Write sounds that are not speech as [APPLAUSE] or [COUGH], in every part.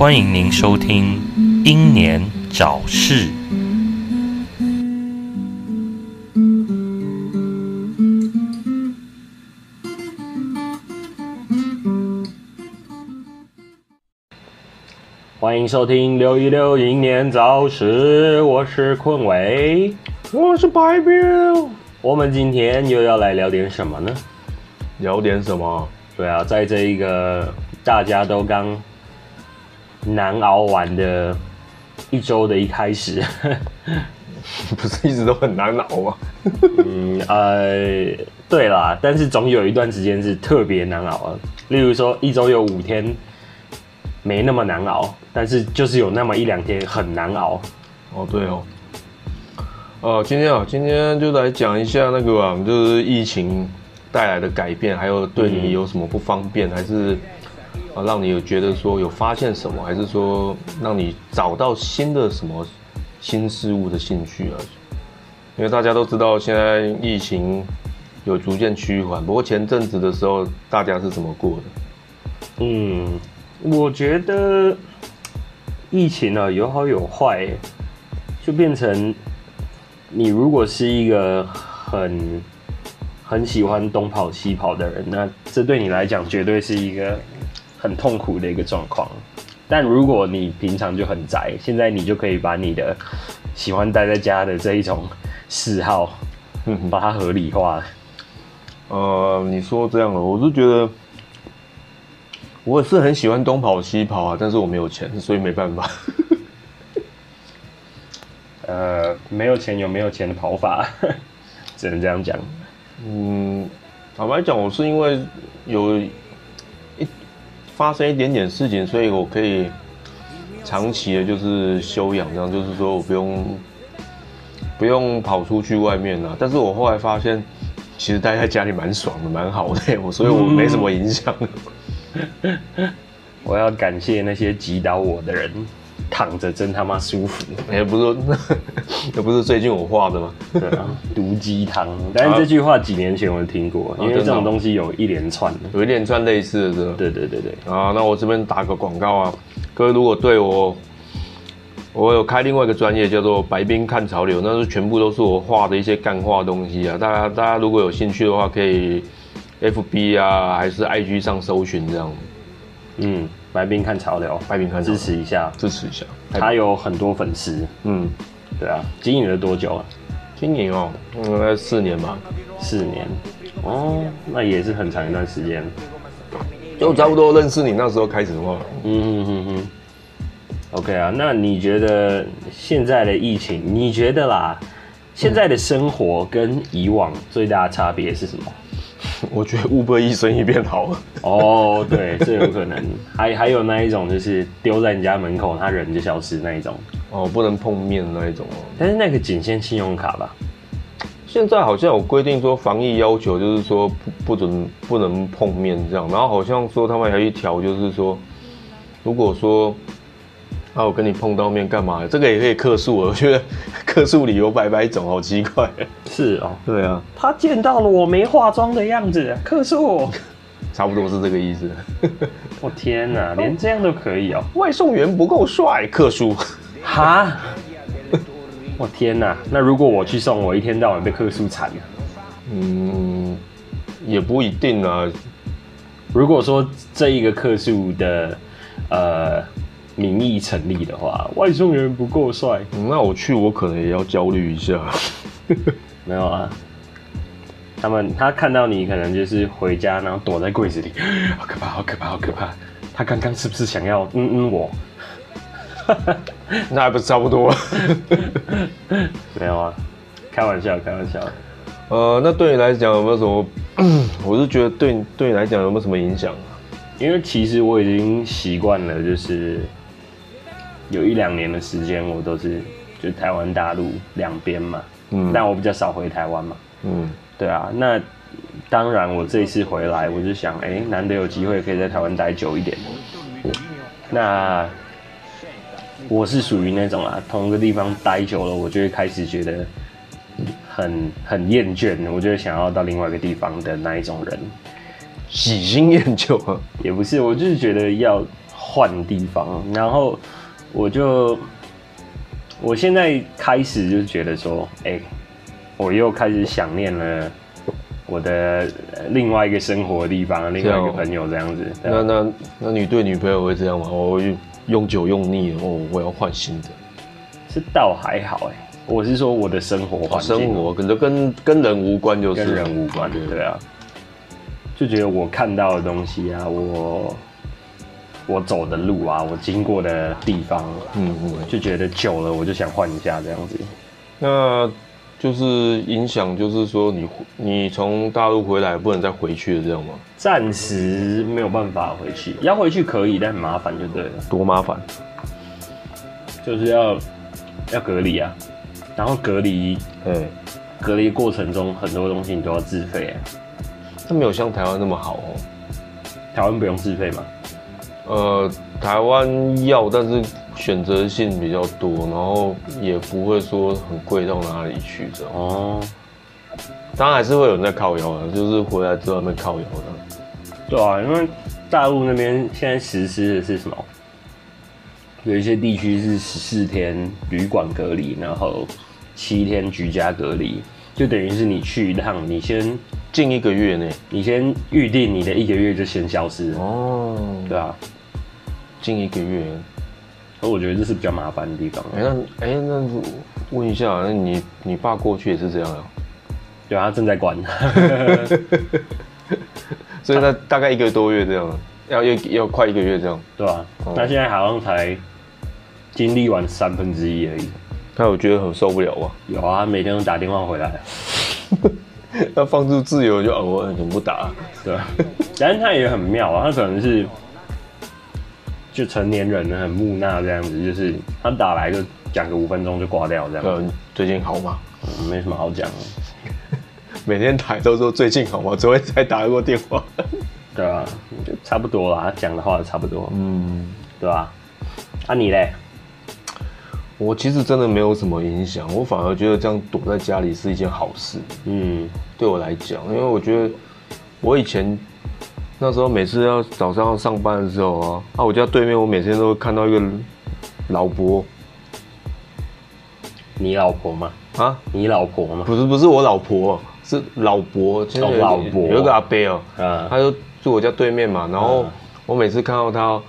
欢迎您收听《英年早逝》。欢迎收听六一六英年早逝，我是坤伟，我是白彪。我们今天又要来聊点什么呢？聊点什么？对啊，在这一个大家都刚难熬完的一周的一开始，[LAUGHS] 不是一直都很难熬吗？[LAUGHS] 嗯呃，对啦，但是总有一段时间是特别难熬啊。例如说，一周有五天没那么难熬，但是就是有那么一两天很难熬。哦，对哦。呃，今天啊，今天就来讲一下那个啊，就是疫情带来的改变，还有对你有什么不方便，还是啊让你有觉得说有发现什么，还是说让你找到新的什么新事物的兴趣啊？因为大家都知道现在疫情有逐渐趋缓，不过前阵子的时候大家是怎么过的？嗯，我觉得疫情呢有好有坏，就变成你如果是一个很很喜欢东跑西跑的人，那这对你来讲绝对是一个很痛苦的一个状况。但如果你平常就很宅，现在你就可以把你的喜欢待在家的这一种嗜好，嗯把它合理化。呃，你说这样了，我是觉得我也是很喜欢东跑西跑啊，但是我没有钱，所以没办法。[LAUGHS] 呃，没有钱有没有钱的跑法，[LAUGHS] 只能这样讲。嗯，坦白讲，我是因为有一发生一点点事情，所以我可以长期的就是休养，这样就是说我不用不用跑出去外面了。但是我后来发现，其实待在家里蛮爽的，蛮好的，我所以我没什么影响。[LAUGHS] 我要感谢那些击倒我的人，躺着真他妈舒服。也不是，[LAUGHS] 也不是最近我画的吗？对啊，毒鸡汤。但是这句话几年前我就听过，因为这种东西有一连串的，有一连串类似的，是吧？对对对对。啊，那我这边打个广告啊，各位如果对我，我有开另外一个专业叫做“白冰看潮流”，那是全部都是我画的一些干画东西啊。大家大家如果有兴趣的话，可以 F B 啊，还是 I G 上搜寻这样。嗯，白冰看潮流，白冰看支持一下，支持一下。他有很多粉丝。嗯，对啊，经营了多久啊？经营哦，应该四年吧。四年。哦，那也是很长一段时间。就差不多认识你那时候开始的话。嗯哼哼哼。OK 啊，那你觉得现在的疫情，你觉得啦，现在的生活跟以往最大的差别是什么？[LAUGHS] 我觉得 Uber 一生意变好了。哦，对，这有可能。还还有那一种，就是丢在你家门口，他人就消失那一种。哦，不能碰面那一种哦。但是那个仅限信用卡吧？现在好像有规定说防疫要求，就是说不不准不能碰面这样。然后好像说他们还有一条，就是说，如果说啊我跟你碰到面干嘛？这个也可以克诉。我觉得克诉理由百百种，好奇怪。是哦，对啊，他见到了我没化妆的样子，克诉。[LAUGHS] 差不多是这个意思。我天哪，连这样都可以哦！外送员不够帅，克诉。哈！我天哪，那如果我去送，我一天到晚被克诉惨了。嗯，也不一定啊。如果说这一个克诉的呃名义成立的话，外送员不够帅，那我去我可能也要焦虑一下。[LAUGHS] 没有啊，他们他看到你可能就是回家，然后躲在柜子里，[GASPS] 好可怕，好可怕，好可怕。他刚刚是不是想要嗯嗯我？[LAUGHS] 那还不是差不多？[LAUGHS] 没有啊，开玩笑，开玩笑。呃，那对你来讲有没有什么？[CLEARS THROAT] 我是觉得对你对你来讲有没有什么影响啊？因为其实我已经习惯了，就是有一两年的时间，我都是就台湾大陆两边嘛。嗯，但我比较少回台湾嘛。嗯，对啊。那当然，我这一次回来，我就想，哎，难得有机会可以在台湾待久一点。那我是属于那种啊，同一个地方待久了，我就会开始觉得很很厌倦，我就会想要到另外一个地方的那一种人。喜新厌旧啊，也不是，我就是觉得要换地方，然后我就我现在开始就觉得说，哎，我又开始想念了我的另外一个生活的地方，另外一个朋友这样子。那那那你对女朋友会这样吗？我用久用腻了，哦，我要换新的。是倒还好哎，我是说我的生活环境，生活可能跟跟人无关，就是跟人无关，对啊。就觉得我看到的东西啊，我我走的路啊，我经过的地方，嗯嗯，就觉得久了，我就想换一下这样子。那就是影响，就是说你你从大陆回来不能再回去了，这样吗？暂时没有办法回去，要回去可以，但很麻烦，就对了。多麻烦？就是要要隔离啊，然后隔离，嗯，隔离过程中很多东西你都要自费。啊。这没有像台湾那么好哦，台湾不用自费吗？呃，台湾要，但是选择性比较多，然后也不会说很贵到哪里去的哦。当然还是会有人在靠腰的，就是回来之后那靠腰的。对啊，因为大陆那边现在实施的是什么？有一些地区是十四天旅馆隔离，然后七天居家隔离，就等于是你去一趟，你先。近一个月内，你先预定你的一个月就先消失哦。对啊，近一个月，而我觉得这是比较麻烦的地方。哎，那哎，那问一下，那你你爸过去也是这样啊？对啊，他正在关。[LAUGHS] 所以他大概一个多月这样，要要要快一个月这样，对吧？那现在好像才经历完三分之一而已。他有觉得很受不了吗？有啊，每天都打电话回来。[LAUGHS] 要放出自由就偶尔很不打，对，但是他也很妙啊，他可能是就成年人很木讷这样子，就是他打来就讲个五分钟就挂掉这样。嗯，最近好吗？没什么好讲，[LAUGHS] 每天打都说最近好吗？昨天才打过电话，对啊，就差不多啦，讲的话差不多，嗯，对吧？啊你嘞？我其实真的没有什么影响，我反而觉得这样躲在家里是一件好事。嗯，对我来讲，因为我觉得我以前那时候每次要早上要上班的时候啊，啊，我家对面我每天都会看到一个老伯。你老婆吗？啊，你老婆吗？不是，不是我老婆，是老伯。哦，老伯有一个阿伯哦，嗯，他就住我家对面嘛，然后我每次看到他。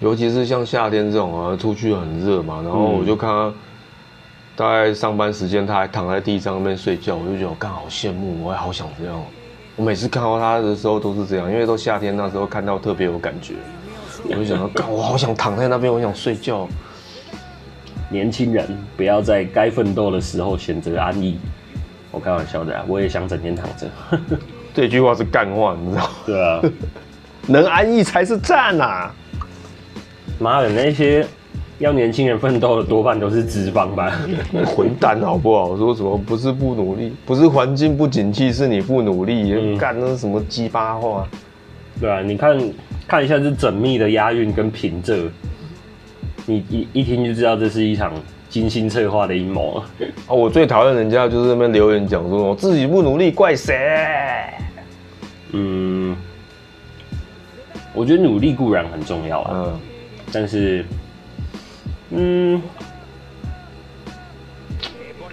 尤其是像夏天这种啊，出去很热嘛，然后我就看他大概上班时间，他还躺在地上那边睡觉，我就觉得我刚好羡慕，我也好想这样。我每次看到他的时候都是这样，因为都夏天那时候看到特别有感觉，[LAUGHS] 我就想到，干，我好想躺在那边，我想睡觉。年轻人不要在该奋斗的时候选择安逸。我开玩笑的啊，我也想整天躺着。[LAUGHS] 这句话是干话，你知道？对啊，能安逸才是赞呐。妈的，那些要年轻人奋斗的多半都是脂肪吧？[LAUGHS] 混蛋好不好？说什么不是不努力，不是环境不景气，是你不努力，干那什么鸡巴话？对啊，你看看一下这缜密的押韵跟平仄，你一一听就知道这是一场精心策划的阴谋 [LAUGHS] 啊！我最讨厌人家就是那边留言讲说我自己不努力怪谁？嗯，我觉得努力固然很重要啊。嗯。但是，嗯，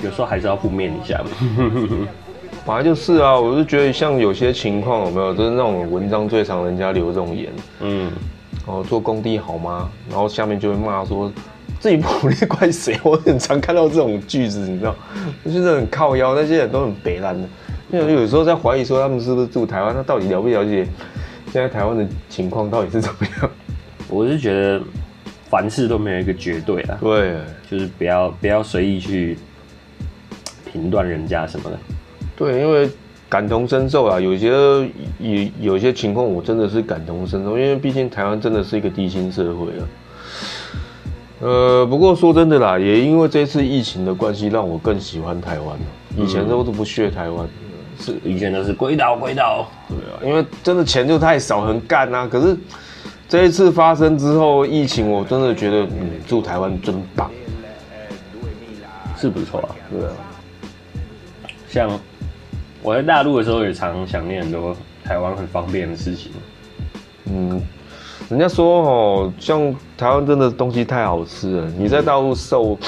有时候还是要负面一下嘛。[LAUGHS] 本来就是啊，我就觉得像有些情况有没有，就是那种文章最常人家留这种言，嗯，哦，做工地好吗？然后下面就会骂说自己不努力怪谁？我很常看到这种句子，你知道，就是很靠腰，那些人都很北烂的。因为有时候在怀疑说他们是不是住台湾，他到底了不了解现在台湾的情况到底是怎么样？我是觉得凡事都没有一个绝对啊，对，就是不要不要随意去评断人家什么的。对，因为感同身受啊，有些有有些情况我真的是感同身受，因为毕竟台湾真的是一个低薪社会啊。呃，不过说真的啦，也因为这次疫情的关系，让我更喜欢台湾以前都都不屑台湾，是以前都是鬼岛鬼岛。对啊，因为真的钱就太少，很干啊。可是。这一次发生之后，疫情我真的觉得，嗯，住台湾真棒，是不错啊，对啊。像我在大陆的时候，也常想念很多台湾很方便的事情。嗯，人家说哦，像台湾真的东西太好吃了，你在大陆瘦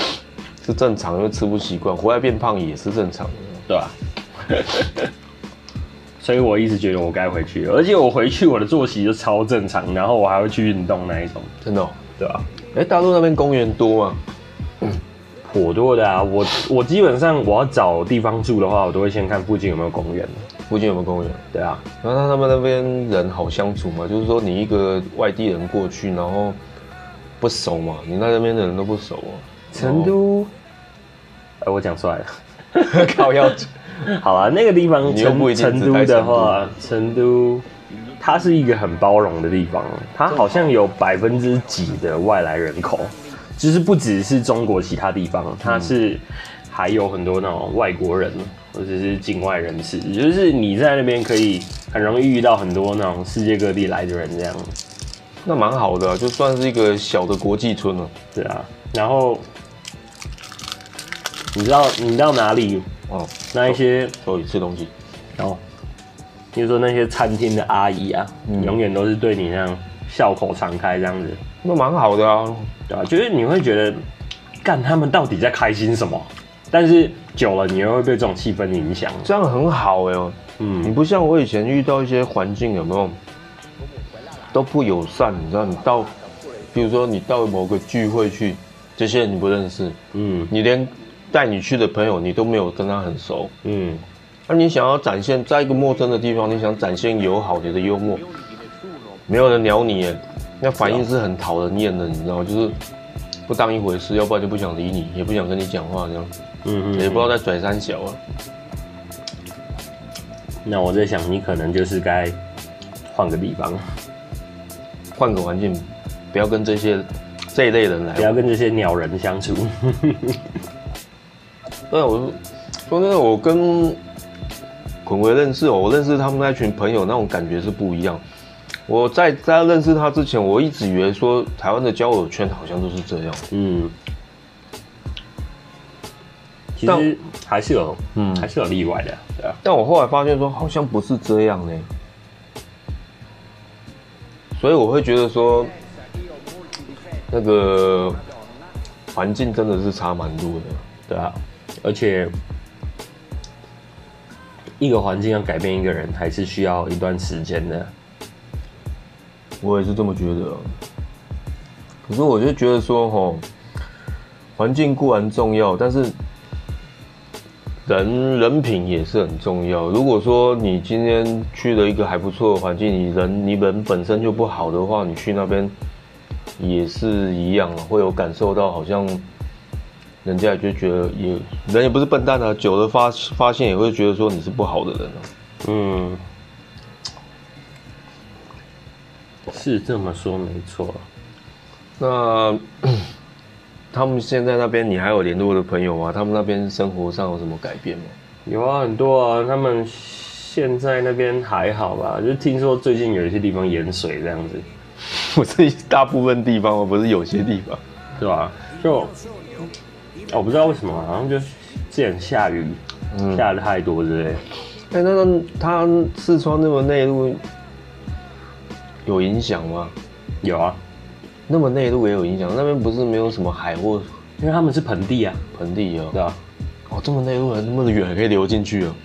是正常，因为吃不习惯，回来变胖也是正常的，对吧？所以我一直觉得我该回去，而且我回去我的作息就超正常，然后我还会去运动那一种，真的，哦对吧？哎，大陆那边公园多吗？颇多的啊，我我基本上我要找地方住的话，我都会先看附近有没有公园。附近有没有公园？对啊，然后他们那边人好相处嘛，就是说你一个外地人过去，然后不熟嘛，你那边的人都不熟啊。成都，哎，我讲出来了，[LAUGHS] 靠要。[LAUGHS] 好啊，那个地方成成都的话，成都它是一个很包容的地方，它好像有百分之几的外来人口，就是不只是中国其他地方，它是还有很多那种外国人或者是境外人士，就是你在那边可以很容易遇到很多那种世界各地来的人这样，那蛮好的，就算是一个小的国际村了。对啊，然后你知道你到哪里？哦，那一些所以吃东西，然后，比如说那些餐厅的阿姨啊，永远都是对你那样笑口常开这样子，那蛮好的啊，对吧？就是你会觉得，干他们到底在开心什么？但是久了，你又会被这种气氛影响，这样很好哎，嗯，你不像我以前遇到一些环境有没有都不友善，你知道？你到，比如说你到某个聚会去，这些人你不认识，嗯，你连。带你去的朋友，你都没有跟他很熟，嗯，那你想要展现在一个陌生的地方，你想展现友好你的幽默，没有人鸟你，那反应是很讨人厌的，你知道就是不当一回事，要不然就不想理你，也不想跟你讲话这样。子，嗯嗯，也不知道在拽三小啊。那我在想，你可能就是该换个地方，换个环境，不要跟这些这一类人来，不要跟这些鸟人相处。对，我说说真的，我跟孔维认识哦，我认识他们那群朋友，那种感觉是不一样。我在在认识他之前，我一直以为说台湾的交友圈好像都是这样。嗯，其实还是有，嗯，还是有例外的，对啊。但我后来发现说，好像不是这样呢。所以我会觉得说，那个环境真的是差蛮多的，对啊。而且，一个环境要改变一个人，还是需要一段时间的。我也是这么觉得。可是我就觉得说，吼，环境固然重要，但是人人品也是很重要。如果说你今天去了一个还不错的环境，你人你人本身就不好的话，你去那边也是一样，会有感受到好像。人家就觉得也人也不是笨蛋啊，久了发发现也会觉得说你是不好的人啊。嗯，是这么说没错。那 [COUGHS] 他们现在那边你还有联络的朋友吗？他们那边生活上有什么改变吗？有啊，很多啊。他们现在那边还好吧？就听说最近有一些地方淹水这样子。[LAUGHS] 不是大部分地方吗？不是有些地方，对吧？就。我不知道为什么，好像就之前下雨，下的太多之类。哎，那个它四川那么内陆有影响吗？有啊，那么内陆也有影响。那边不是没有什么海或，因为他们是盆地啊，盆地啊，对啊。哦，这么内陆，那么远还可以流进去啊？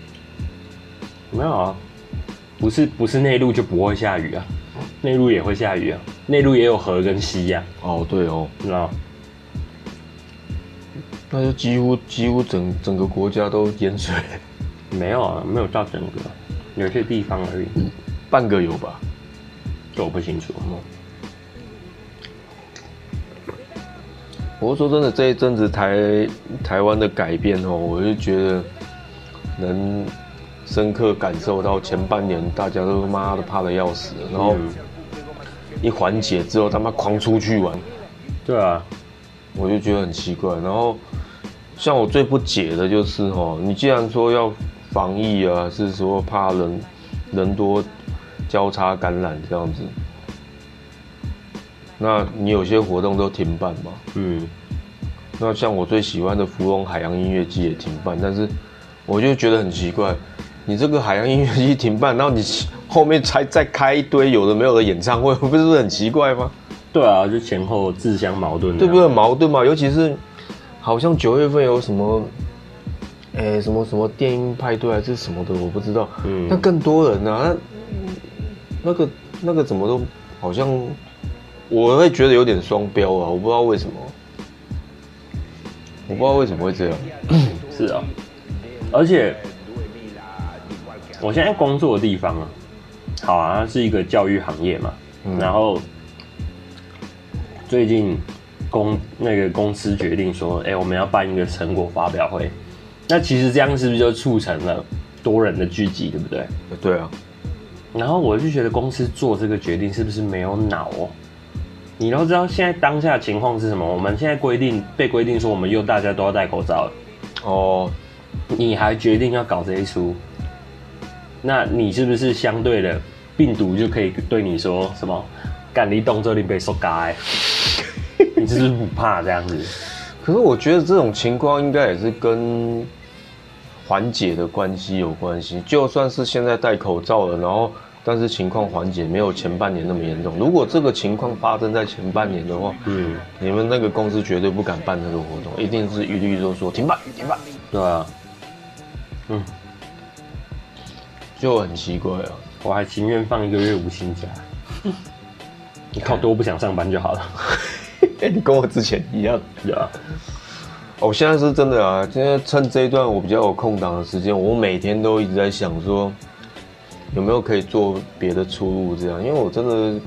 没有啊，不是不是内陆就不会下雨啊，内陆也会下雨啊，内陆也有河跟溪呀。哦，对哦，知道。那就几乎几乎整整个国家都淹水，[LAUGHS] 没有啊，没有到整个，有些地方而已，半个有吧，这我不清楚。我说真的，这一阵子台台湾的改变哦，我就觉得能深刻感受到前半年大家都妈的怕的要死，然后一缓解之后他妈狂出去玩，对啊，我就觉得很奇怪，然后。像我最不解的就是哦，你既然说要防疫啊，是说怕人人多交叉感染这样子，那你有些活动都停办嘛？嗯，那像我最喜欢的芙蓉海洋音乐季也停办，但是我就觉得很奇怪，你这个海洋音乐季停办，然后你后面才再开一堆有的没有的演唱会，不是很奇怪吗？对啊，就前后自相矛盾，对不对？矛盾嘛，尤其是好像九月份有什么，哎，什么什么电音派对还是什么的，我不知道。嗯，那更多人啊，那那个那个怎么都好像，我会觉得有点双标啊，我不知道为什么，我不知道为什么会这样。[COUGHS] 是啊，而且我现在工作的地方啊，好啊，它是一个教育行业嘛，嗯然后。最近公那个公司决定说，哎，我们要办一个成果发表会。那其实这样是不是就促成了多人的聚集，对不对？对啊。然后我就觉得公司做这个决定是不是没有脑哦？你都知道现在当下情况是什么？我们现在规定被规定说我们又大家都要戴口罩了。哦。你还决定要搞这一出？那你是不是相对的病毒就可以对你说什么？干你动作你被说该。你是不是不怕这样子？可是我觉得这种情况应该也是跟缓解的关系有关系。就算是现在戴口罩了，然后但是情况缓解没有前半年那么严重。如果这个情况发生在前半年的话，嗯，你们那个公司绝对不敢办这个活动，一定是一律都说停办，停办。对啊，嗯，就很奇怪啊。我还情愿放一个月无薪假，你 [LAUGHS] 靠多不想上班就好了。哎你跟我之前一样，对啊。我现在是真的啊，现在趁这一段我比较有空档的时间，我每天都一直在想说，有没有可以做别的出路这样，因为我真的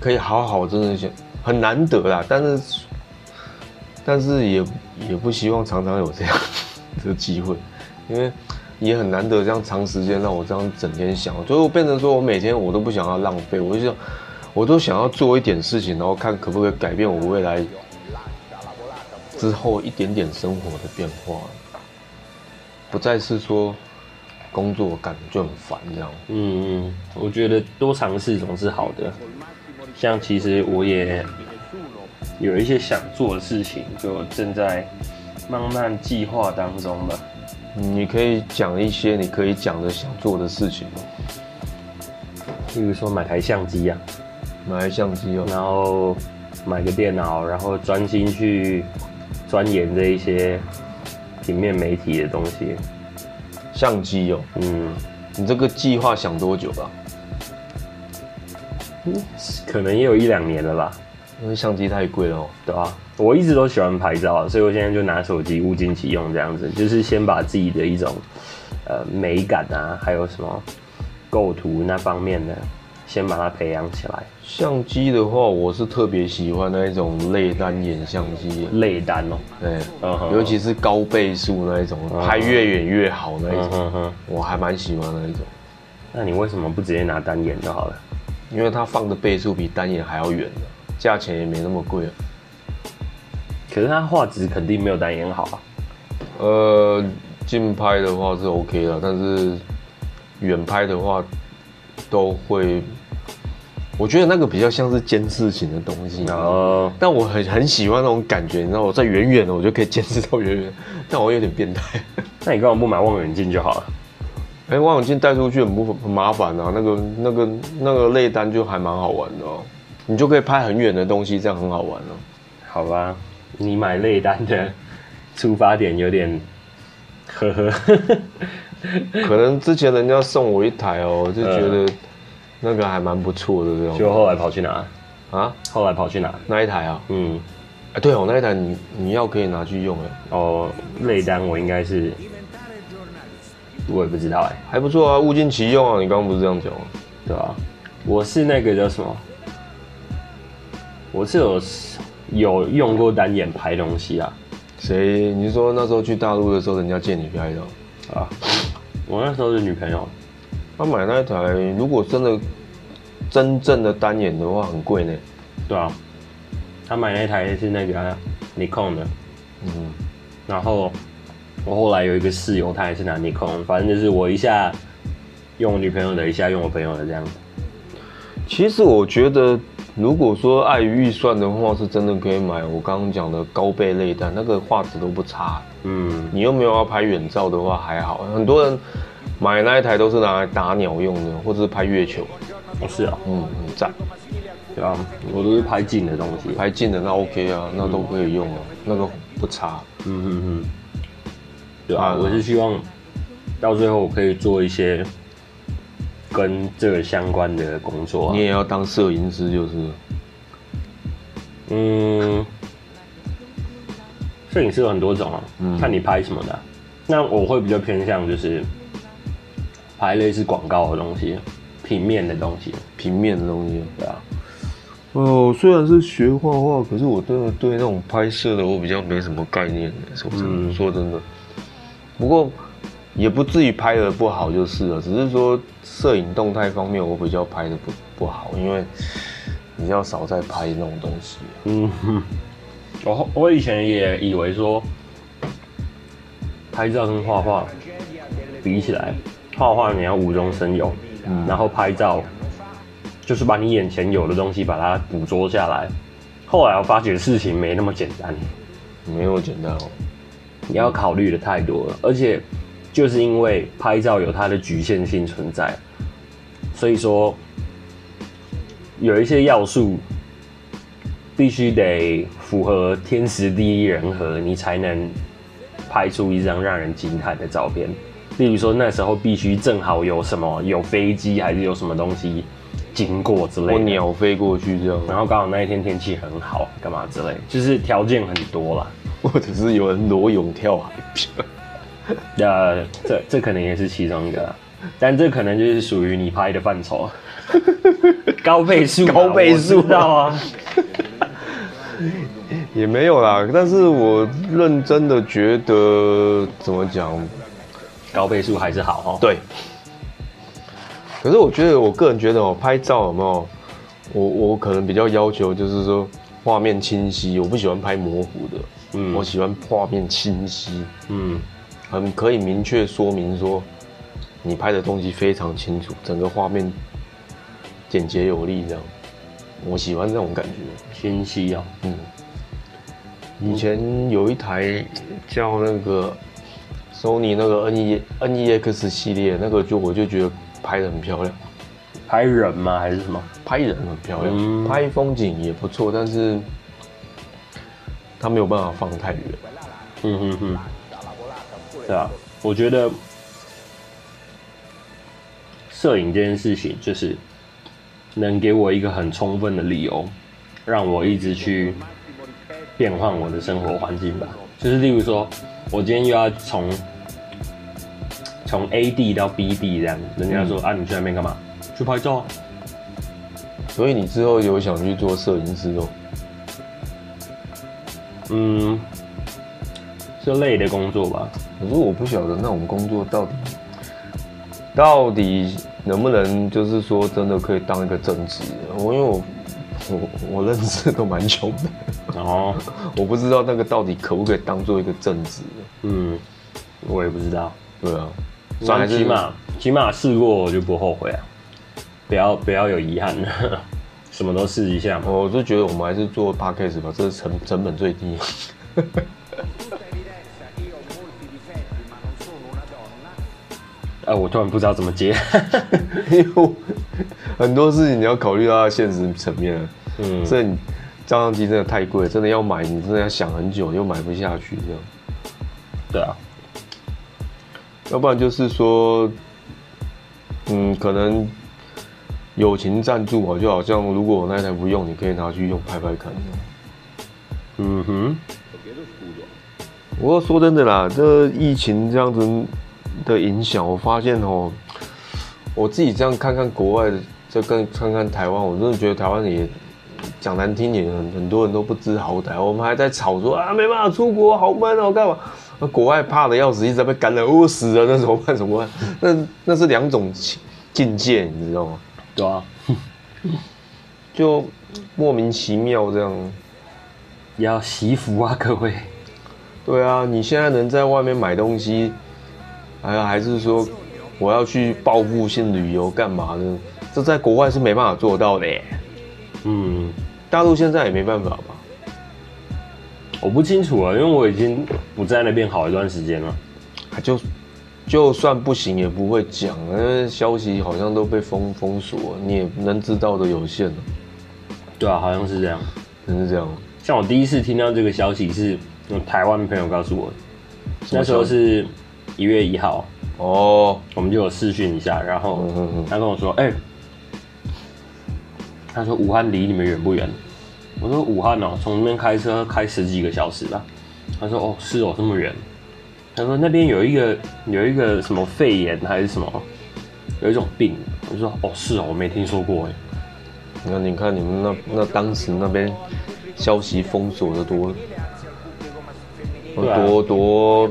可以好好真的想，很难得啦。但是，但是也也不希望常常有这样 [LAUGHS] 的机会，因为也很难得这样长时间让我这样整天想，所以我变成说我每天我都不想要浪费，我就想。我都想要做一点事情，然后看可不可以改变我未来之后一点点生活的变化，不再是说工作感觉就很烦这样。嗯嗯，我觉得多尝试总是好的。像其实我也有一些想做的事情，就正在慢慢计划当中吧。你可以讲一些你可以讲的想做的事情吗？例如说买台相机呀。买相机哦，然后买个电脑，然后专心去钻研这一些平面媒体的东西。相机哦，嗯，你这个计划想多久了？嗯，可能也有一两年了吧。因为相机太贵了哦，对吧？我一直都喜欢拍照，所以我现在就拿手机物尽其用，这样子，就是先把自己的一种呃美感啊，还有什么构图那方面的。先把它培养起来。相机的话，我是特别喜欢那一种类单眼相机。类单哦，对，尤其是高倍数那一种，拍越远越好那一种，我还蛮喜欢那一种。那你为什么不直接拿单眼就好了？因为它放的倍数比单眼还要远价钱也没那么贵啊。可是它画质肯定没有单眼好啊。呃，近拍的话是 OK 的，但是远拍的话都会。我觉得那个比较像是监视型的东西哦，但我很很喜欢那种感觉，你知道，我在远远的我就可以监视到远远，[LAUGHS] 但我有点变态。那你干嘛不买望远镜就好了？哎，望远镜带出去很不很麻烦啊，那个那个那个类单就还蛮好玩的哦，你就可以拍很远的东西，这样很好玩哦。好吧，你买类单的出发点有点，呵呵，[LAUGHS] 可能之前人家送我一台哦，就觉得。那个还蛮不错的，这种。就后来跑去哪？啊？后来跑去哪？那一台啊？嗯。哎，对哦，那一台你你要可以拿去用哎。哦，内单我应该是，我也不知道哎。还不错啊，物尽其用啊！你刚刚不是这样讲吗？对吧？我是那个叫什么？我是有有用过单眼拍东西啊。谁？你是说那时候去大陆的时候，人家借你拍的？啊？我那时候是女朋友。他买那一台，如果真的真正的单眼的话，很贵呢。对啊，他买那台是那个尼康的，嗯，然后我后来有一个室友，他也是拿尼康，反正就是我一下用我女朋友的，一下用我朋友的这样。其实我觉得，如果说碍于预算的话，是真的可以买我刚刚讲的高倍类单，那个画质都不差。嗯，你又没有要拍远照的话，还好。很多人。买那一台都是拿来打鸟用的，或者是拍月球。哦，是啊，嗯，很赞。对啊，我都是拍近的东西，拍近的那 OK 啊，那都可以用啊，那个不差。嗯嗯嗯。对啊，我是希望到最后我可以做一些跟这个相关的工作。你也要当摄影师就是？嗯，摄影师有很多种啊，看你拍什么的。那我会比较偏向就是拍类似广告的东西，平面的东西，平面的东西，对啊。哦，虽然是学画画，可是我真的对那种拍摄的我比较没什么概念。说真说真的，不过也不至于拍的不好就是了，只是说摄影动态方面我比较拍的不不好，因为比较少在拍那种东西。嗯哼，[LAUGHS] 我我以前也以为说拍照跟画画比起来，画画你要无中生有，然后拍照。就是把你眼前有的东西把它捕捉下来。后来我发觉事情没那么简单，没那么简单哦。你要考虑的太多了，而且就是因为拍照有它的局限性存在，所以说有一些要素必须得符合天时地利人和，你才能拍出一张让人惊叹的照片。例如说那时候必须正好有什么有飞机还是有什么东西。经过之类，或鸟飞过去这样，然后刚好那一天天气很好，干嘛之类，就是条件很多啦，或者是有人裸泳跳海，[LAUGHS] 呃，这这可能也是其中一个，但这可能就是属于你拍的范畴，[LAUGHS] 高倍数，高倍数，知道啊，也没有啦，但是我认真的觉得，怎么讲，高倍数还是好哈，对。可是我觉得，我个人觉得哦，拍照有没有？我我可能比较要求就是说画面清晰，我不喜欢拍模糊的。嗯，我喜欢画面清晰。嗯，很可以明确说明说你拍的东西非常清楚，整个画面简洁有力这样。我喜欢这种感觉，清晰啊。嗯，以前有一台叫那个 Sony 那个 N E N E X 系列，那个就我就觉得。拍的很漂亮，拍人吗？还是什么？拍人很漂亮，拍风景也不错，但是它没有办法放太远。嗯嗯嗯，对啊，我觉得摄影这件事情，就是能给我一个很充分的理由，让我一直去变换我的生活环境吧。就是例如说，我今天又要从。从 A 地到 B 地这样，人家说啊，你去那边干嘛？去拍照。所以你之后有想去做摄影师哦？嗯，这类的工作吧。可是我不晓得那种工作到底到底能不能，就是说真的可以当一个正职。我因为我我我认识都蛮穷的，哦，我不知道那个到底可不可以当做一个正职。嗯，我也不知道。对啊。算起码起码试过我就不后悔啊，不要不要有遗憾，[LAUGHS] 什么都试一下嘛。我就觉得我们还是做 podcast 吧，这是成成本最低。哎，[LAUGHS] 我突然不知道怎么接，因 [LAUGHS] 为很多事情你要考虑到现实层面。嗯，所以照相机真的太贵，真的要买，你真的要想很久，又买不下去这样。对啊。要不然就是说，嗯，可能友情赞助啊，就好像如果我那台不用，你可以拿去用拍拍看。嗯哼。不过说真的啦，这疫情这样子的影响，我发现哦，我自己这样看看国外的，再跟看看台湾，我真的觉得台湾也讲难听点，很很多人都不知好歹，我们还在吵说啊，没办法出国，好闷哦，干嘛？那国外怕的要死，一直在被感染，饿死了，那怎么办？怎么办？那那是两种境界，你知道吗？对啊，就莫名其妙这样，要惜福啊，各位。对啊，你现在能在外面买东西，还还是说我要去报复性旅游干嘛呢？这在国外是没办法做到的。嗯，大陆现在也没办法吧？我不清楚啊，因为我已经不在那边好一段时间了。他就就算不行也不会讲，因为消息好像都被封封锁，你也能知道的有限了。对啊，好像是这样，真是这样。像我第一次听到这个消息是用台湾朋友告诉我的，那时候是一月一号哦，我们就有试训一下，然后他跟我说：“哎，他说武汉离你们远不远？”我说：“武汉哦，从那边开车开十几个小时吧。”他说：“哦，是哦，这么远。”他说：“那边有一个有一个什么肺炎还是什么，有一种病。”我说：“哦，是哦，我没听说过哎。”那你看你们那那当时那边消息封锁的多，多多，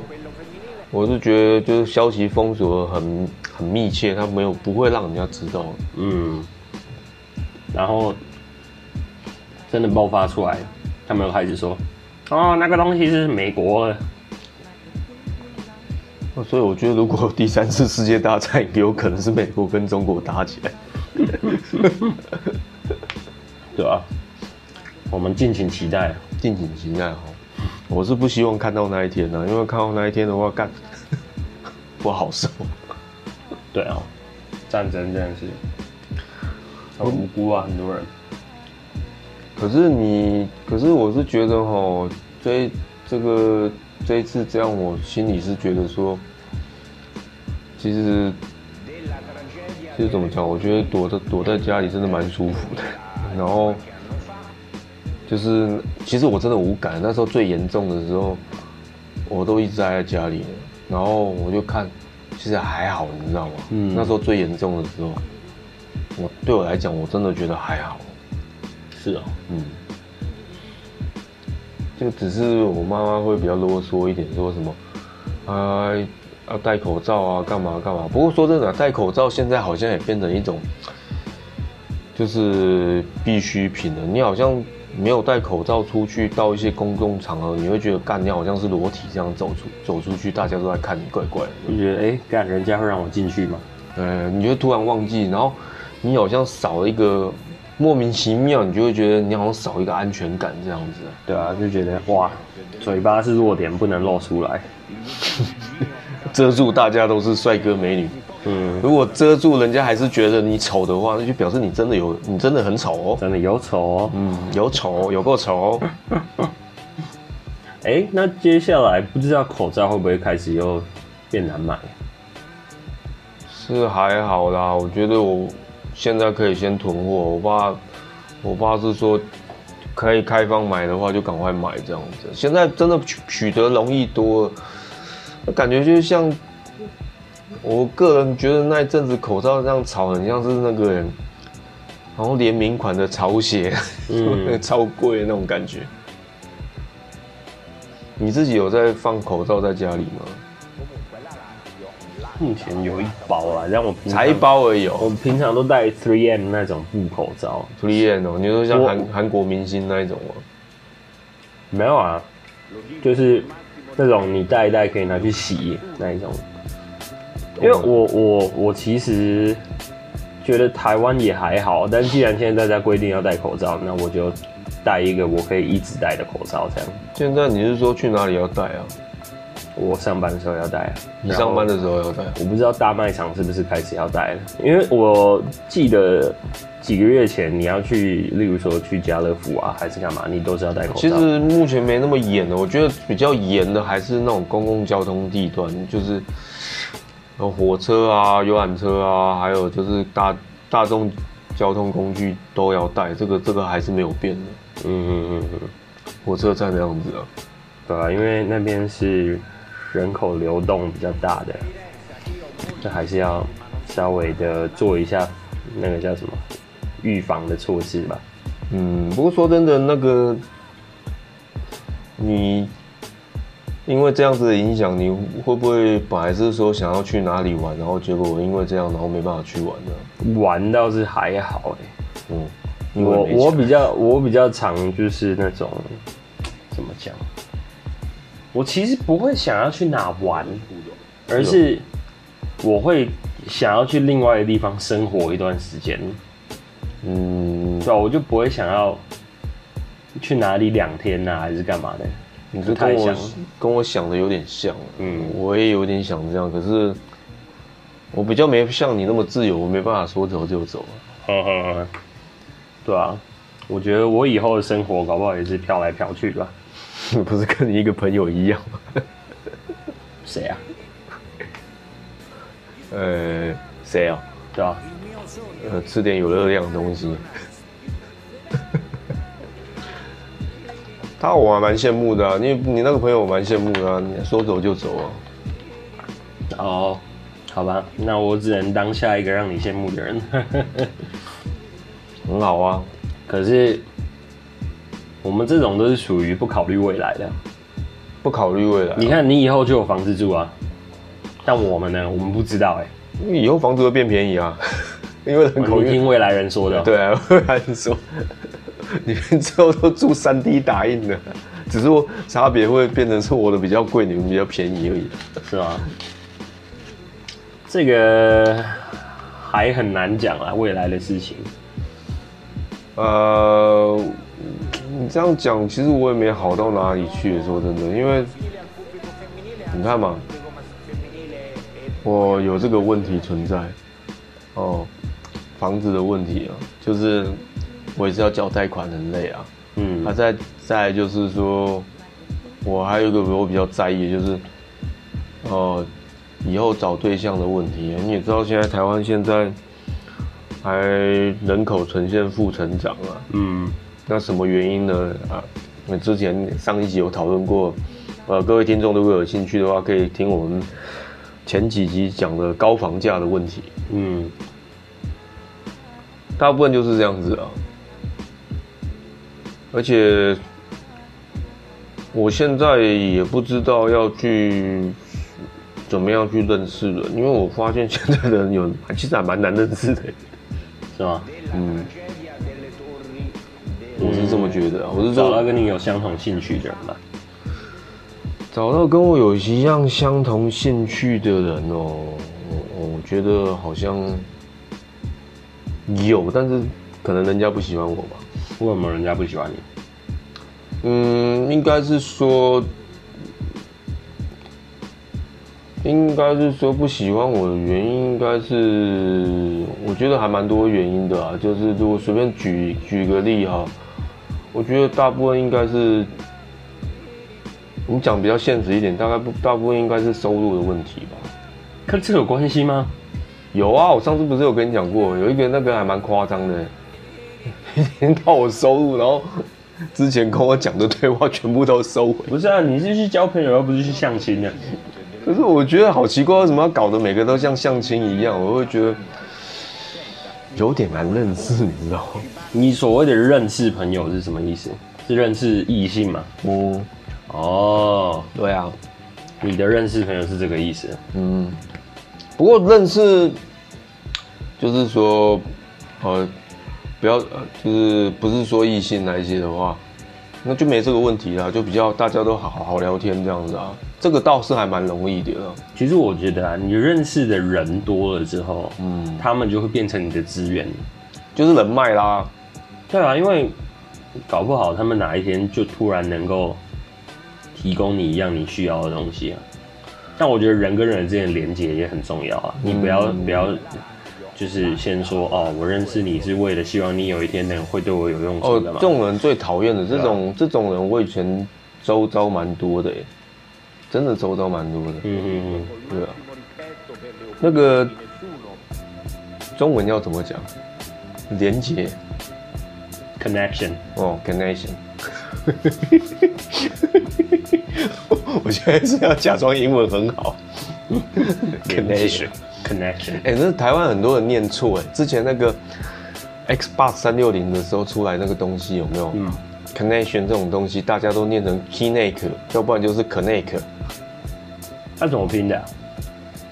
我是觉得就是消息封锁很很密切，他没有不会让人家知道。嗯，然后真的爆发出来，他们又开始说：“哦，那个东西是美国的。”所以我觉得，如果第三次世界大战有可能是美国跟中国打起来。[LAUGHS] 对啊，我们敬请期待，敬请期待哈。我是不希望看到那一天呢，因为看到那一天的话，干 [LAUGHS] 不好受。对啊，战争真的是很无辜啊，很多人。可是你，可是我是觉得哈，这这个这一次这样，我心里是觉得说，其实其实怎么讲？我觉得躲在躲在家里真的蛮舒服的。然后就是，其实我真的无感。那时候最严重的时候，我都一直待在家里。然后我就看，其实还好，你知道吗？嗯。那时候最严重的时候，我对我来讲，我真的觉得还好。是啊，嗯。就只是我妈妈会比较啰嗦一点，说什么啊要戴口罩啊，干嘛干嘛。不过说真的，戴口罩现在好像也变成一种。就是必需品了，你好像没有戴口罩出去到一些公共场合，你会觉得干，你好像是裸体这样走出走出去，大家都在看你，怪怪的。你觉得哎，干人家会让我进去吗？呃，你就突然忘记，然后你好像少了一个莫名其妙，你就会觉得你好像少一个安全感这样子。对啊，就觉得哇，嘴巴是弱点，不能露出来，遮住大家都是帅哥美女。嗯，如果遮住人家还是觉得你丑的话，那就表示你真的有，你真的很丑哦，真的有丑哦，嗯，有丑，有够丑。[LAUGHS] 哎，那接下来不知道口罩会不会开始又变难买？是还好啦，我觉得我现在可以先囤货。我爸，我爸是说可以开放买的话就赶快买这样子。现在真的取取得容易多了，感觉就像。我个人觉得那一阵子口罩这样炒，很像是那个，然后联名款的潮鞋，嗯，[LAUGHS] 超贵那种感觉。你自己有在放口罩在家里吗？目前有一包啊，让我才一包而已。我平常都戴 Three M 那种布口罩，Three M 哦，你说像韩韩国明星那一种吗？没有啊，就是那种你戴一戴可以拿去洗那一种。因为我我我其实觉得台湾也还好，但既然现在大家规定要戴口罩，那我就戴一个我可以一直戴的口罩。这样。现在你是说去哪里要戴啊？我上班的时候要戴。你上班的时候要戴？我不知道大卖场是不是开始要戴了，因为我记得几个月前你要去，例如说去家乐福啊，还是干嘛，你都是要戴口罩。其实目前没那么严的，我觉得比较严的还是那种公共交通地段，就是。火车啊，游览车啊，还有就是大大众交通工具都要带，这个这个还是没有变的。嗯嗯嗯嗯，火车站的样子啊，对啊，因为那边是人口流动比较大的，这还是要稍微的做一下那个叫什么预防的措施吧。嗯，不过说真的，那个你。因为这样子的影响，你会不会本来是说想要去哪里玩，然后结果因为这样，然后没办法去玩呢？玩倒是还好哎，嗯，我我比较我比较常就是那种怎么讲？我其实不会想要去哪玩，而是我会想要去另外一个地方生活一段时间。嗯，对，我就不会想要去哪里两天呐，还是干嘛的。你是跟我跟我想的有点像，嗯，我也有点想这样，可是我比较没像你那么自由，我没办法说走就走。呵呵，对啊，我觉得我以后的生活搞不好也是飘来飘去的，[LAUGHS] 不是跟你一个朋友一样吗？[LAUGHS] 谁啊？呃，谁啊？对啊，呃，吃点有热量的东西。[LAUGHS] 他我还蛮羡慕的啊，你你那个朋友我蛮羡慕的啊，你说走就走啊。哦，好吧，那我只能当下一个让你羡慕的人。很好啊，可是我们这种都是属于不考虑未来的，不考虑未来。你看，你以后就有房子住啊，但我们呢，我们不知道哎，以后房子会变便宜啊，[LAUGHS] 因为人口听未来人说的，对啊，未来人说。[LAUGHS] 你们之后都住三 D 打印的，只是说差别会变成是我的比较贵，你们比较便宜而已，是吗？这个还很难讲啊，未来的事情。呃，你这样讲，其实我也没好到哪里去。说真的，因为你看嘛，我有这个问题存在，哦，房子的问题啊，就是。我也是要缴贷款，很累啊。嗯，他再再就是说，我还有一个我比较在意，就是，哦，以后找对象的问题。你也知道，现在台湾现在还人口呈现负成长啊。嗯，那什么原因呢？啊，那之前上一集有讨论过，呃，各位听众如果有兴趣的话，可以听我们前几集讲的高房价的问题。嗯，大部分就是这样子啊。而且，我现在也不知道要去怎么样去认识人，因为我发现现在的人有其实还蛮难认识的，是吗？嗯，我是这么觉得。我是找到跟你有相同兴趣的人吧。找到跟我有一样相同兴趣的人哦，我我觉得好像有，但是可能人家不喜欢我吧。为什么人家不喜欢你？嗯，应该是说，应该是说不喜欢我的原因，应该是我觉得还蛮多原因的啊。就是如果随便举举个例哈，我觉得大部分应该是，我们讲比较现实一点，大概不大部分应该是收入的问题吧。跟这有关系吗？有啊，我上次不是有跟你讲过，有一个那个还蛮夸张的。一天到我收入，然后之前跟我讲的对话全部都收回。不是啊，你是去交朋友，而不是去相亲的。可是我觉得好奇怪，为什么要搞得每个都像相亲一样？我会觉得有点难认识，你知道吗？你所谓的认识朋友是什么意思？是认识异性吗？嗯，哦，对啊，你的认识朋友是这个意思。嗯，不过认识就是说，呃。不要呃，就是不是说异性那些的话，那就没这个问题啦，就比较大家都好好聊天这样子啊，这个倒是还蛮容易的。其实我觉得啊，你认识的人多了之后，嗯，他们就会变成你的资源，就是人脉啦。对啊，因为搞不好他们哪一天就突然能够提供你一样你需要的东西啊。但我觉得人跟人之间的连接也很重要啊，你不要不要。就是先说哦，我认识你是为了希望你有一天能会对我有用处的嘛。这种人最讨厌的，这种这种人我以前周遭蛮多的，哎，真的周遭蛮多的。嗯嗯嗯，对啊。那个中文要怎么讲？连接，connection。哦，connection。[LAUGHS] 我现在是要假装英文很好。[LAUGHS] connection。Connection，哎，那台湾很多人念错哎。之前那个 Xbox 三六零的时候出来那个东西有没有？嗯，Connection 这种东西大家都念成 Keyneck，要不然就是 Connect。它怎么拼的？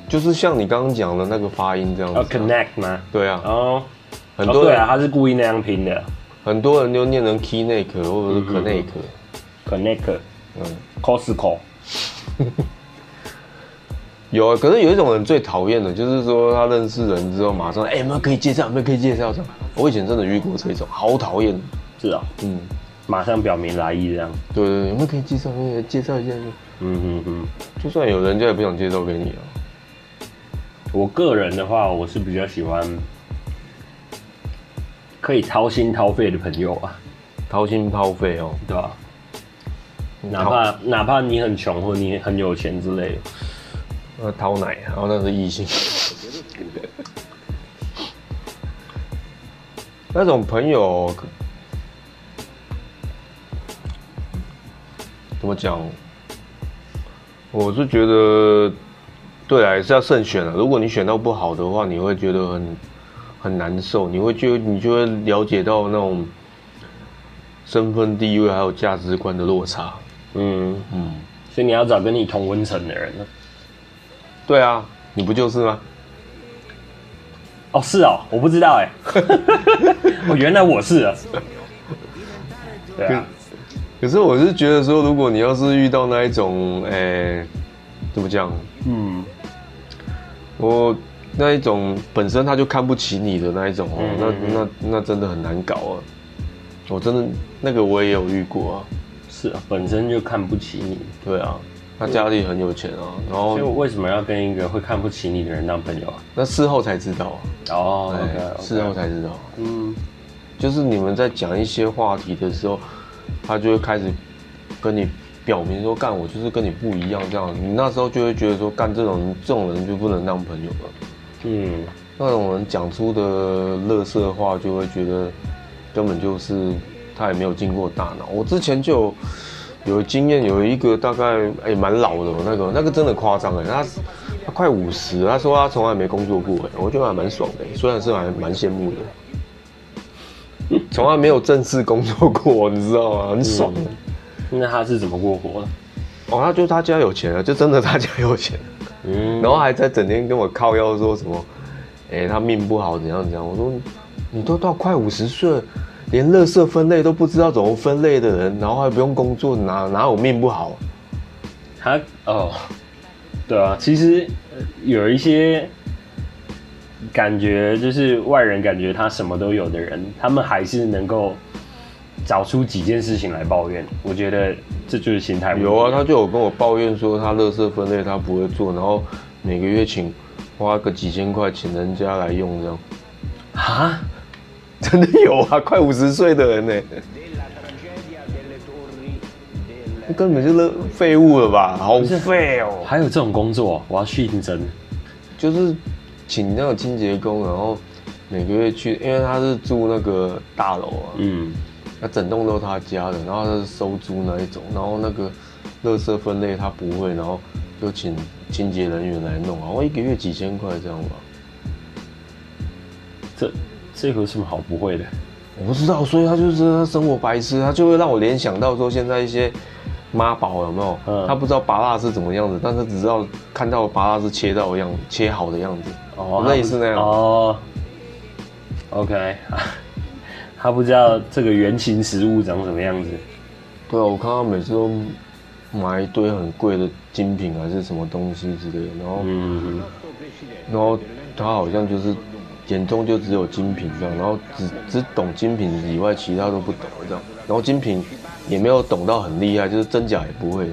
就是像你刚刚讲的那个发音这样子。Connect 吗？对啊。哦，很多对啊，他是故意那样拼的。很多人就念成 Keyneck 或者是 Connect。Connect，嗯，Costco。有啊，可是有一种人最讨厌的，就是说他认识人之后，马上哎，有没有可以介绍？有没有可以介绍？这样，我以前真的遇过这种，好讨厌。是啊，嗯，马上表明来意这样。对对对，有没有可以介绍？介绍一下。嗯嗯嗯，就算有人家也不想介绍给你啊。我个人的话，我是比较喜欢可以掏心掏肺的朋友啊，掏心掏肺哦，对吧？哪怕哪怕你很穷或你很有钱之类的，那掏奶，然后那是异性。[LAUGHS] 那种朋友怎么讲？我是觉得，对啊，是要慎选的。如果你选到不好的话，你会觉得很很难受，你会就你就会了解到那种身份地位还有价值观的落差。嗯嗯，所以你要找跟你同温层的人呢？对啊，你不就是吗？哦，是哦，我不知道哎。[LAUGHS] 哦，原来我是啊。对啊。可是我是觉得说，如果你要是遇到那一种，诶，怎么讲？嗯，我那一种本身他就看不起你的那一种哦，那那那真的很难搞啊。我真的那个我也有遇过啊。是啊，本身就看不起你。对啊，他家里很有钱啊，然后就为什么要跟一个会看不起你的人当朋友啊？那事后才知道啊。哦事后才知道。嗯，就是你们在讲一些话题的时候，他就会开始跟你表明说，干我就是跟你不一样这样。你那时候就会觉得说，干这种这种人就不能当朋友了。嗯，那种人讲出的乐色话，就会觉得根本就是。他也没有经过大脑。我之前就有经验，有一个大概哎蛮老的那个，那个真的夸张哎，他他快五十，他说他从来没工作过哎，我觉得还蛮爽的，虽然是还蛮羡慕的，从来没有正式工作过，你知道吗？很爽。那他是怎么过活的？哦，他就他家有钱啊，就真的他家有钱，嗯，然后还在整天跟我靠腰说什么，哎，他命不好怎样怎样。我说你都到快五十岁。连垃圾分类都不知道怎么分类的人，然后还不用工作，哪哪有命不好？他哦，对啊，其实有一些感觉，就是外人感觉他什么都有的人，他们还是能够找出几件事情来抱怨。我觉得这就是心态。有啊，他就有跟我抱怨说，他垃圾分类他不会做，然后每个月请花个几千块请人家来用这样。啊？真的有啊，快五十岁的人呢，根本就是废物了吧？好废哦！还有这种工作，我要去应征，就是请那个清洁工，然后每个月去，因为他是住那个大楼啊，嗯，那整栋都是他家的，然后他是收租那一种，然后那个垃圾分类他不会，然后就请清洁人员来弄，然后一个月几千块这样吧，这。这有什么好不会的？我不知道，所以他就是他生活白痴，他就会让我联想到说，现在一些妈宝有没有？嗯，他不知道拔蜡是怎么样子，但是只知道看到拔蜡是切到的样，切好的样子，哦，类似那样。哦，OK，他不知道这个原型食物长什么样子。对啊，我看他每次都买一堆很贵的精品还是什么东西之类的，然后，嗯，然后他好像就是。眼中就只有精品这样，然后只只懂精品以外，其他都不懂这样。然后精品也没有懂到很厉害，就是真假也不会，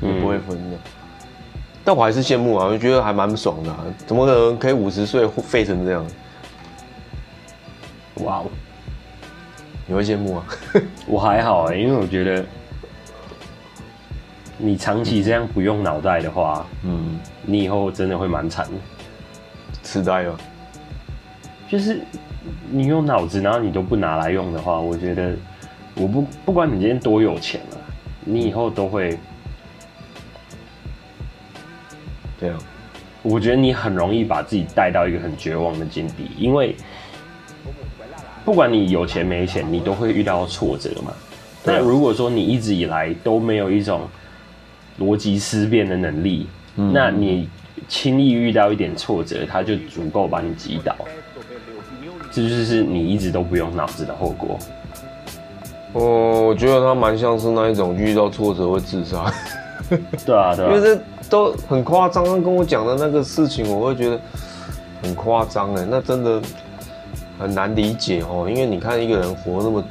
也不会分的。但我还是羡慕啊，我觉得还蛮爽的。怎么可能可以五十岁废成这样？哇哦！你会羡慕啊？[LAUGHS] 我还好哎，因为我觉得你长期这样不用脑袋的话，嗯，你以后真的会蛮惨的，痴呆了。就是你用脑子，然后你都不拿来用的话，我觉得我不不管你今天多有钱了，你以后都会这样。我觉得你很容易把自己带到一个很绝望的境地，因为不管你有钱没钱，你都会遇到挫折嘛。那如果说你一直以来都没有一种逻辑思辨的能力，那你轻易遇到一点挫折，它就足够把你击倒。这就是你一直都不用脑子的后果。哦，我觉得他蛮像是那一种遇到挫折会自杀。对啊，对啊。因为这都很夸张，他跟我讲的那个事情，我会觉得很夸张哎，那真的很难理解哦。因为你看一个人活那么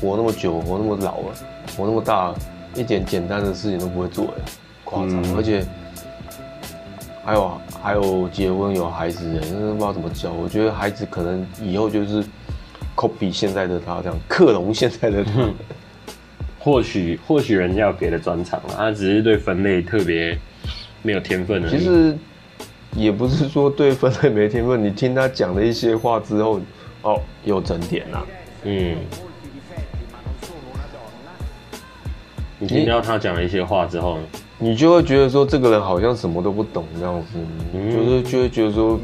活那么久，活那么老了，活那么大，一点简单的事情都不会做，哎，夸张。而且还有还有结婚有孩子，的不知道怎么教。我觉得孩子可能以后就是 copy 现在的他，这样克隆现在的他。或许或许人家有别的专长了，他只是对分类特别没有天分的。其实也不是说对分类没天分，你听他讲的一些话之后，哦，有整点啦。嗯。你听到他讲了一些话之后，你就会觉得说这个人好像什么都不懂这样子，就是就会觉得说。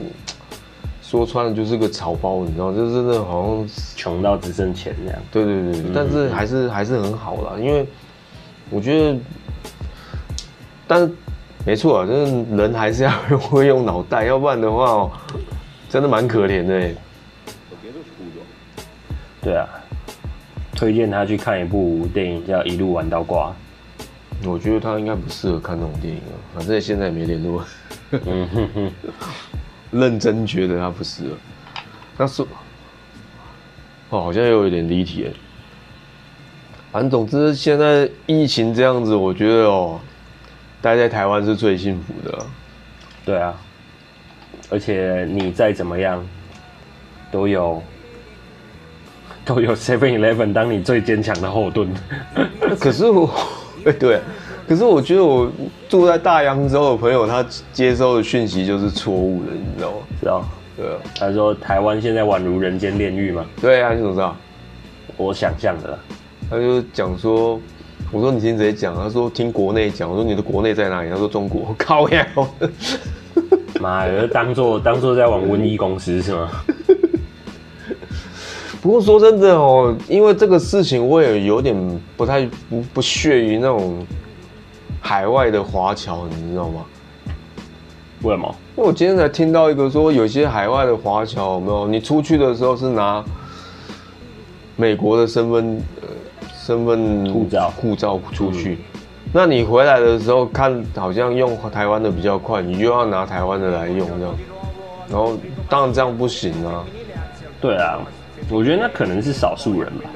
说穿了就是个草包，你知道，就是真的好像穷到只剩钱这样。对对对，但是还是还是很好啦，因为我觉得，但是没错啊，就是人还是要 [LAUGHS] 会用脑袋，要不然的话，真的蛮可怜的。对啊，推荐他去看一部电影叫《一路玩到挂》。我觉得他应该不适合看那种电影啊，反正现在也没联络。嗯哼哼。认真觉得他不适合，那是哦，好像又有点离题哎。反正总之，现在疫情这样子，我觉得哦，待在台湾是最幸福的。对啊，而且你再怎么样，都有都有 Seven Eleven 当你最坚强的后盾。[LAUGHS] 可是我，对。可是我觉得我住在大洋洲的朋友，他接收的讯息就是错误的，你知道吗？知道。对啊。他说台湾现在宛如人间炼狱嘛。对啊，你怎么知道？我想象的。他就讲说，我说你听谁讲？他说听国内讲。我说你的国内在哪里？他说中国。[LAUGHS] 靠呀！妈的，当做当做在玩瘟疫公司是吗？不过说真的哦，因为这个事情，我也有点不太不不屑于那种。海外的华侨，你知道吗？为什么？因为我今天才听到一个说，有些海外的华侨，有没有？你出去的时候是拿美国的身份，呃，身份护照护照出去，那你回来的时候看，好像用台湾的比较快，你又要拿台湾的来用这样。然后当然这样不行啊。对啊，我觉得那可能是少数人吧，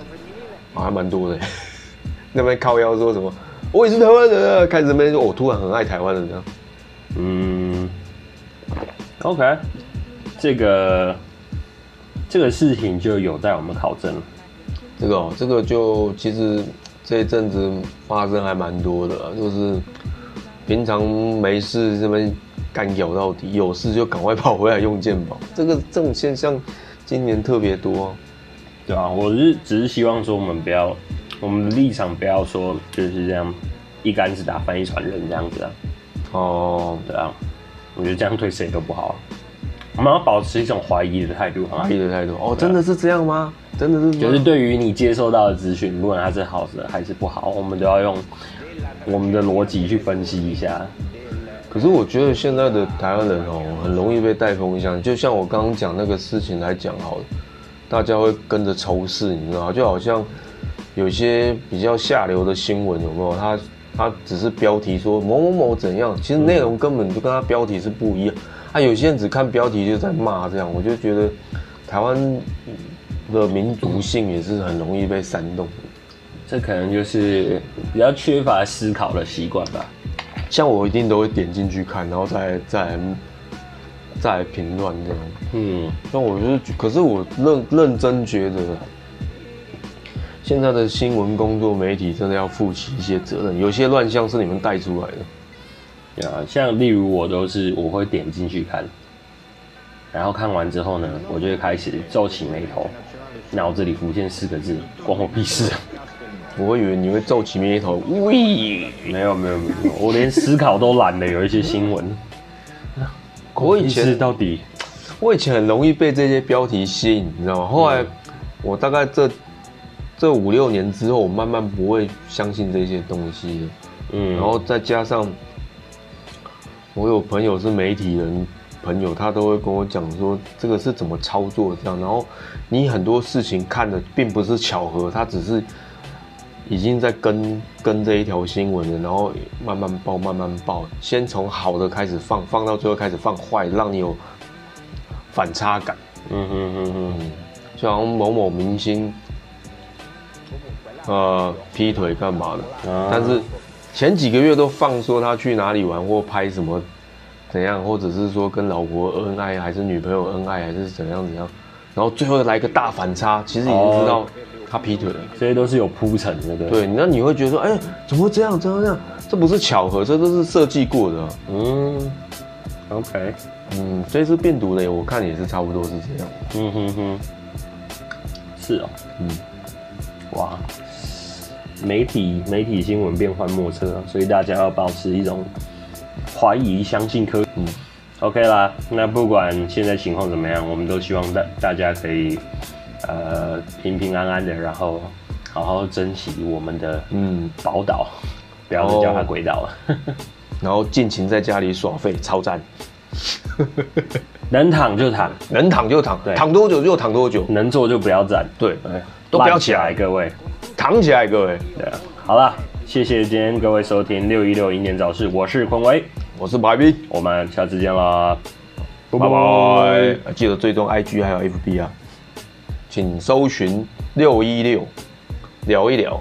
还蛮多的。[LAUGHS] 那边靠腰说什么？我也是台湾人啊！开始没说，我突然很爱台湾人这样。嗯，OK，这个这个事情就有待我们考证了。这个哦，这个就其实这一阵子发生还蛮多的，就是平常没事这边干咬到底，有事就赶快跑回来用健保。这个这种现象今年特别多。对啊，我是只是希望说我们不要。我们的立场不要说就是这样，一竿子打翻一船人这样子啊。哦，对啊，我觉得这样对谁都不好。我们要保持一种怀疑的态度，怀疑的态度。哦，真的是这样吗？真的是？就是对于你接收到的资讯，不管它是好的还是不好，我们都要用我们的逻辑去分析一下。可是我觉得现在的台湾人哦，很容易被带风向。就像我刚刚讲那个事情来讲好了，大家会跟着仇视，你知道？就好像。有些比较下流的新闻有没有？他他只是标题说某某某怎样，其实内容根本就跟他标题是不一样。啊，有些人只看标题就在骂，这样我就觉得台湾的民族性也是很容易被煽动。这可能就是比较缺乏思考的习惯吧。像我一定都会点进去看，然后再再再评论这样。嗯，但我就是，可是我认认真觉得。现在的新闻工作媒体真的要负起一些责任，有些乱象是你们带出来的。啊，像例如我都是我会点进去看，然后看完之后呢，我就会开始皱起眉头，脑子里浮现四个字：关我屁事。我会以为你会皱起眉头，喂，没有没有没有，我连思考都懒得。有一些新闻，我以前到底，我以前很容易被这些标题吸引，你知道吗？后来我大概这。这五六年之后，我慢慢不会相信这些东西了。嗯，然后再加上我有朋友是媒体人，朋友他都会跟我讲说这个是怎么操作这样。然后你很多事情看的并不是巧合，他只是已经在跟跟这一条新闻了，然后慢慢报慢慢报，先从好的开始放，放到最后开始放坏，让你有反差感。嗯嗯嗯嗯，就好像某某明星。呃劈腿干嘛的，但是前几个月都放说他去哪里玩或拍什么怎样，或者是说跟老婆恩爱还是女朋友恩爱还是怎样怎样，然后最后来一个大反差，其实已经知道他劈腿了，这些都是有铺陈的，对。对，那你会觉得说，哎，怎么会这样？这样这样？这不是巧合，这都是设计过的。嗯，OK，嗯，这次病毒呢，我看也是差不多是这样。嗯哼哼，是哦，嗯，哇，媒体媒体新闻变幻莫测，所以大家要保持一种怀疑，相信科。嗯，OK 啦，那不管现在情况怎么样，我们都希望大大家可以呃平平安安的，然后好好珍惜我们的嗯。宝岛。不要再叫它鬼岛了，然后尽情在家里耍废，超赞。能躺就躺，能躺就躺，躺多久就躺多久，能坐就不要站，对，都不要起来，各位，躺起来，各位。对。啊，好了，谢谢今天各位收听六一六英年早市，我是坤威，我是白冰，我们下次见啦，拜拜。记得追踪 IG 还有 FB 啊，请搜寻六一六聊一聊。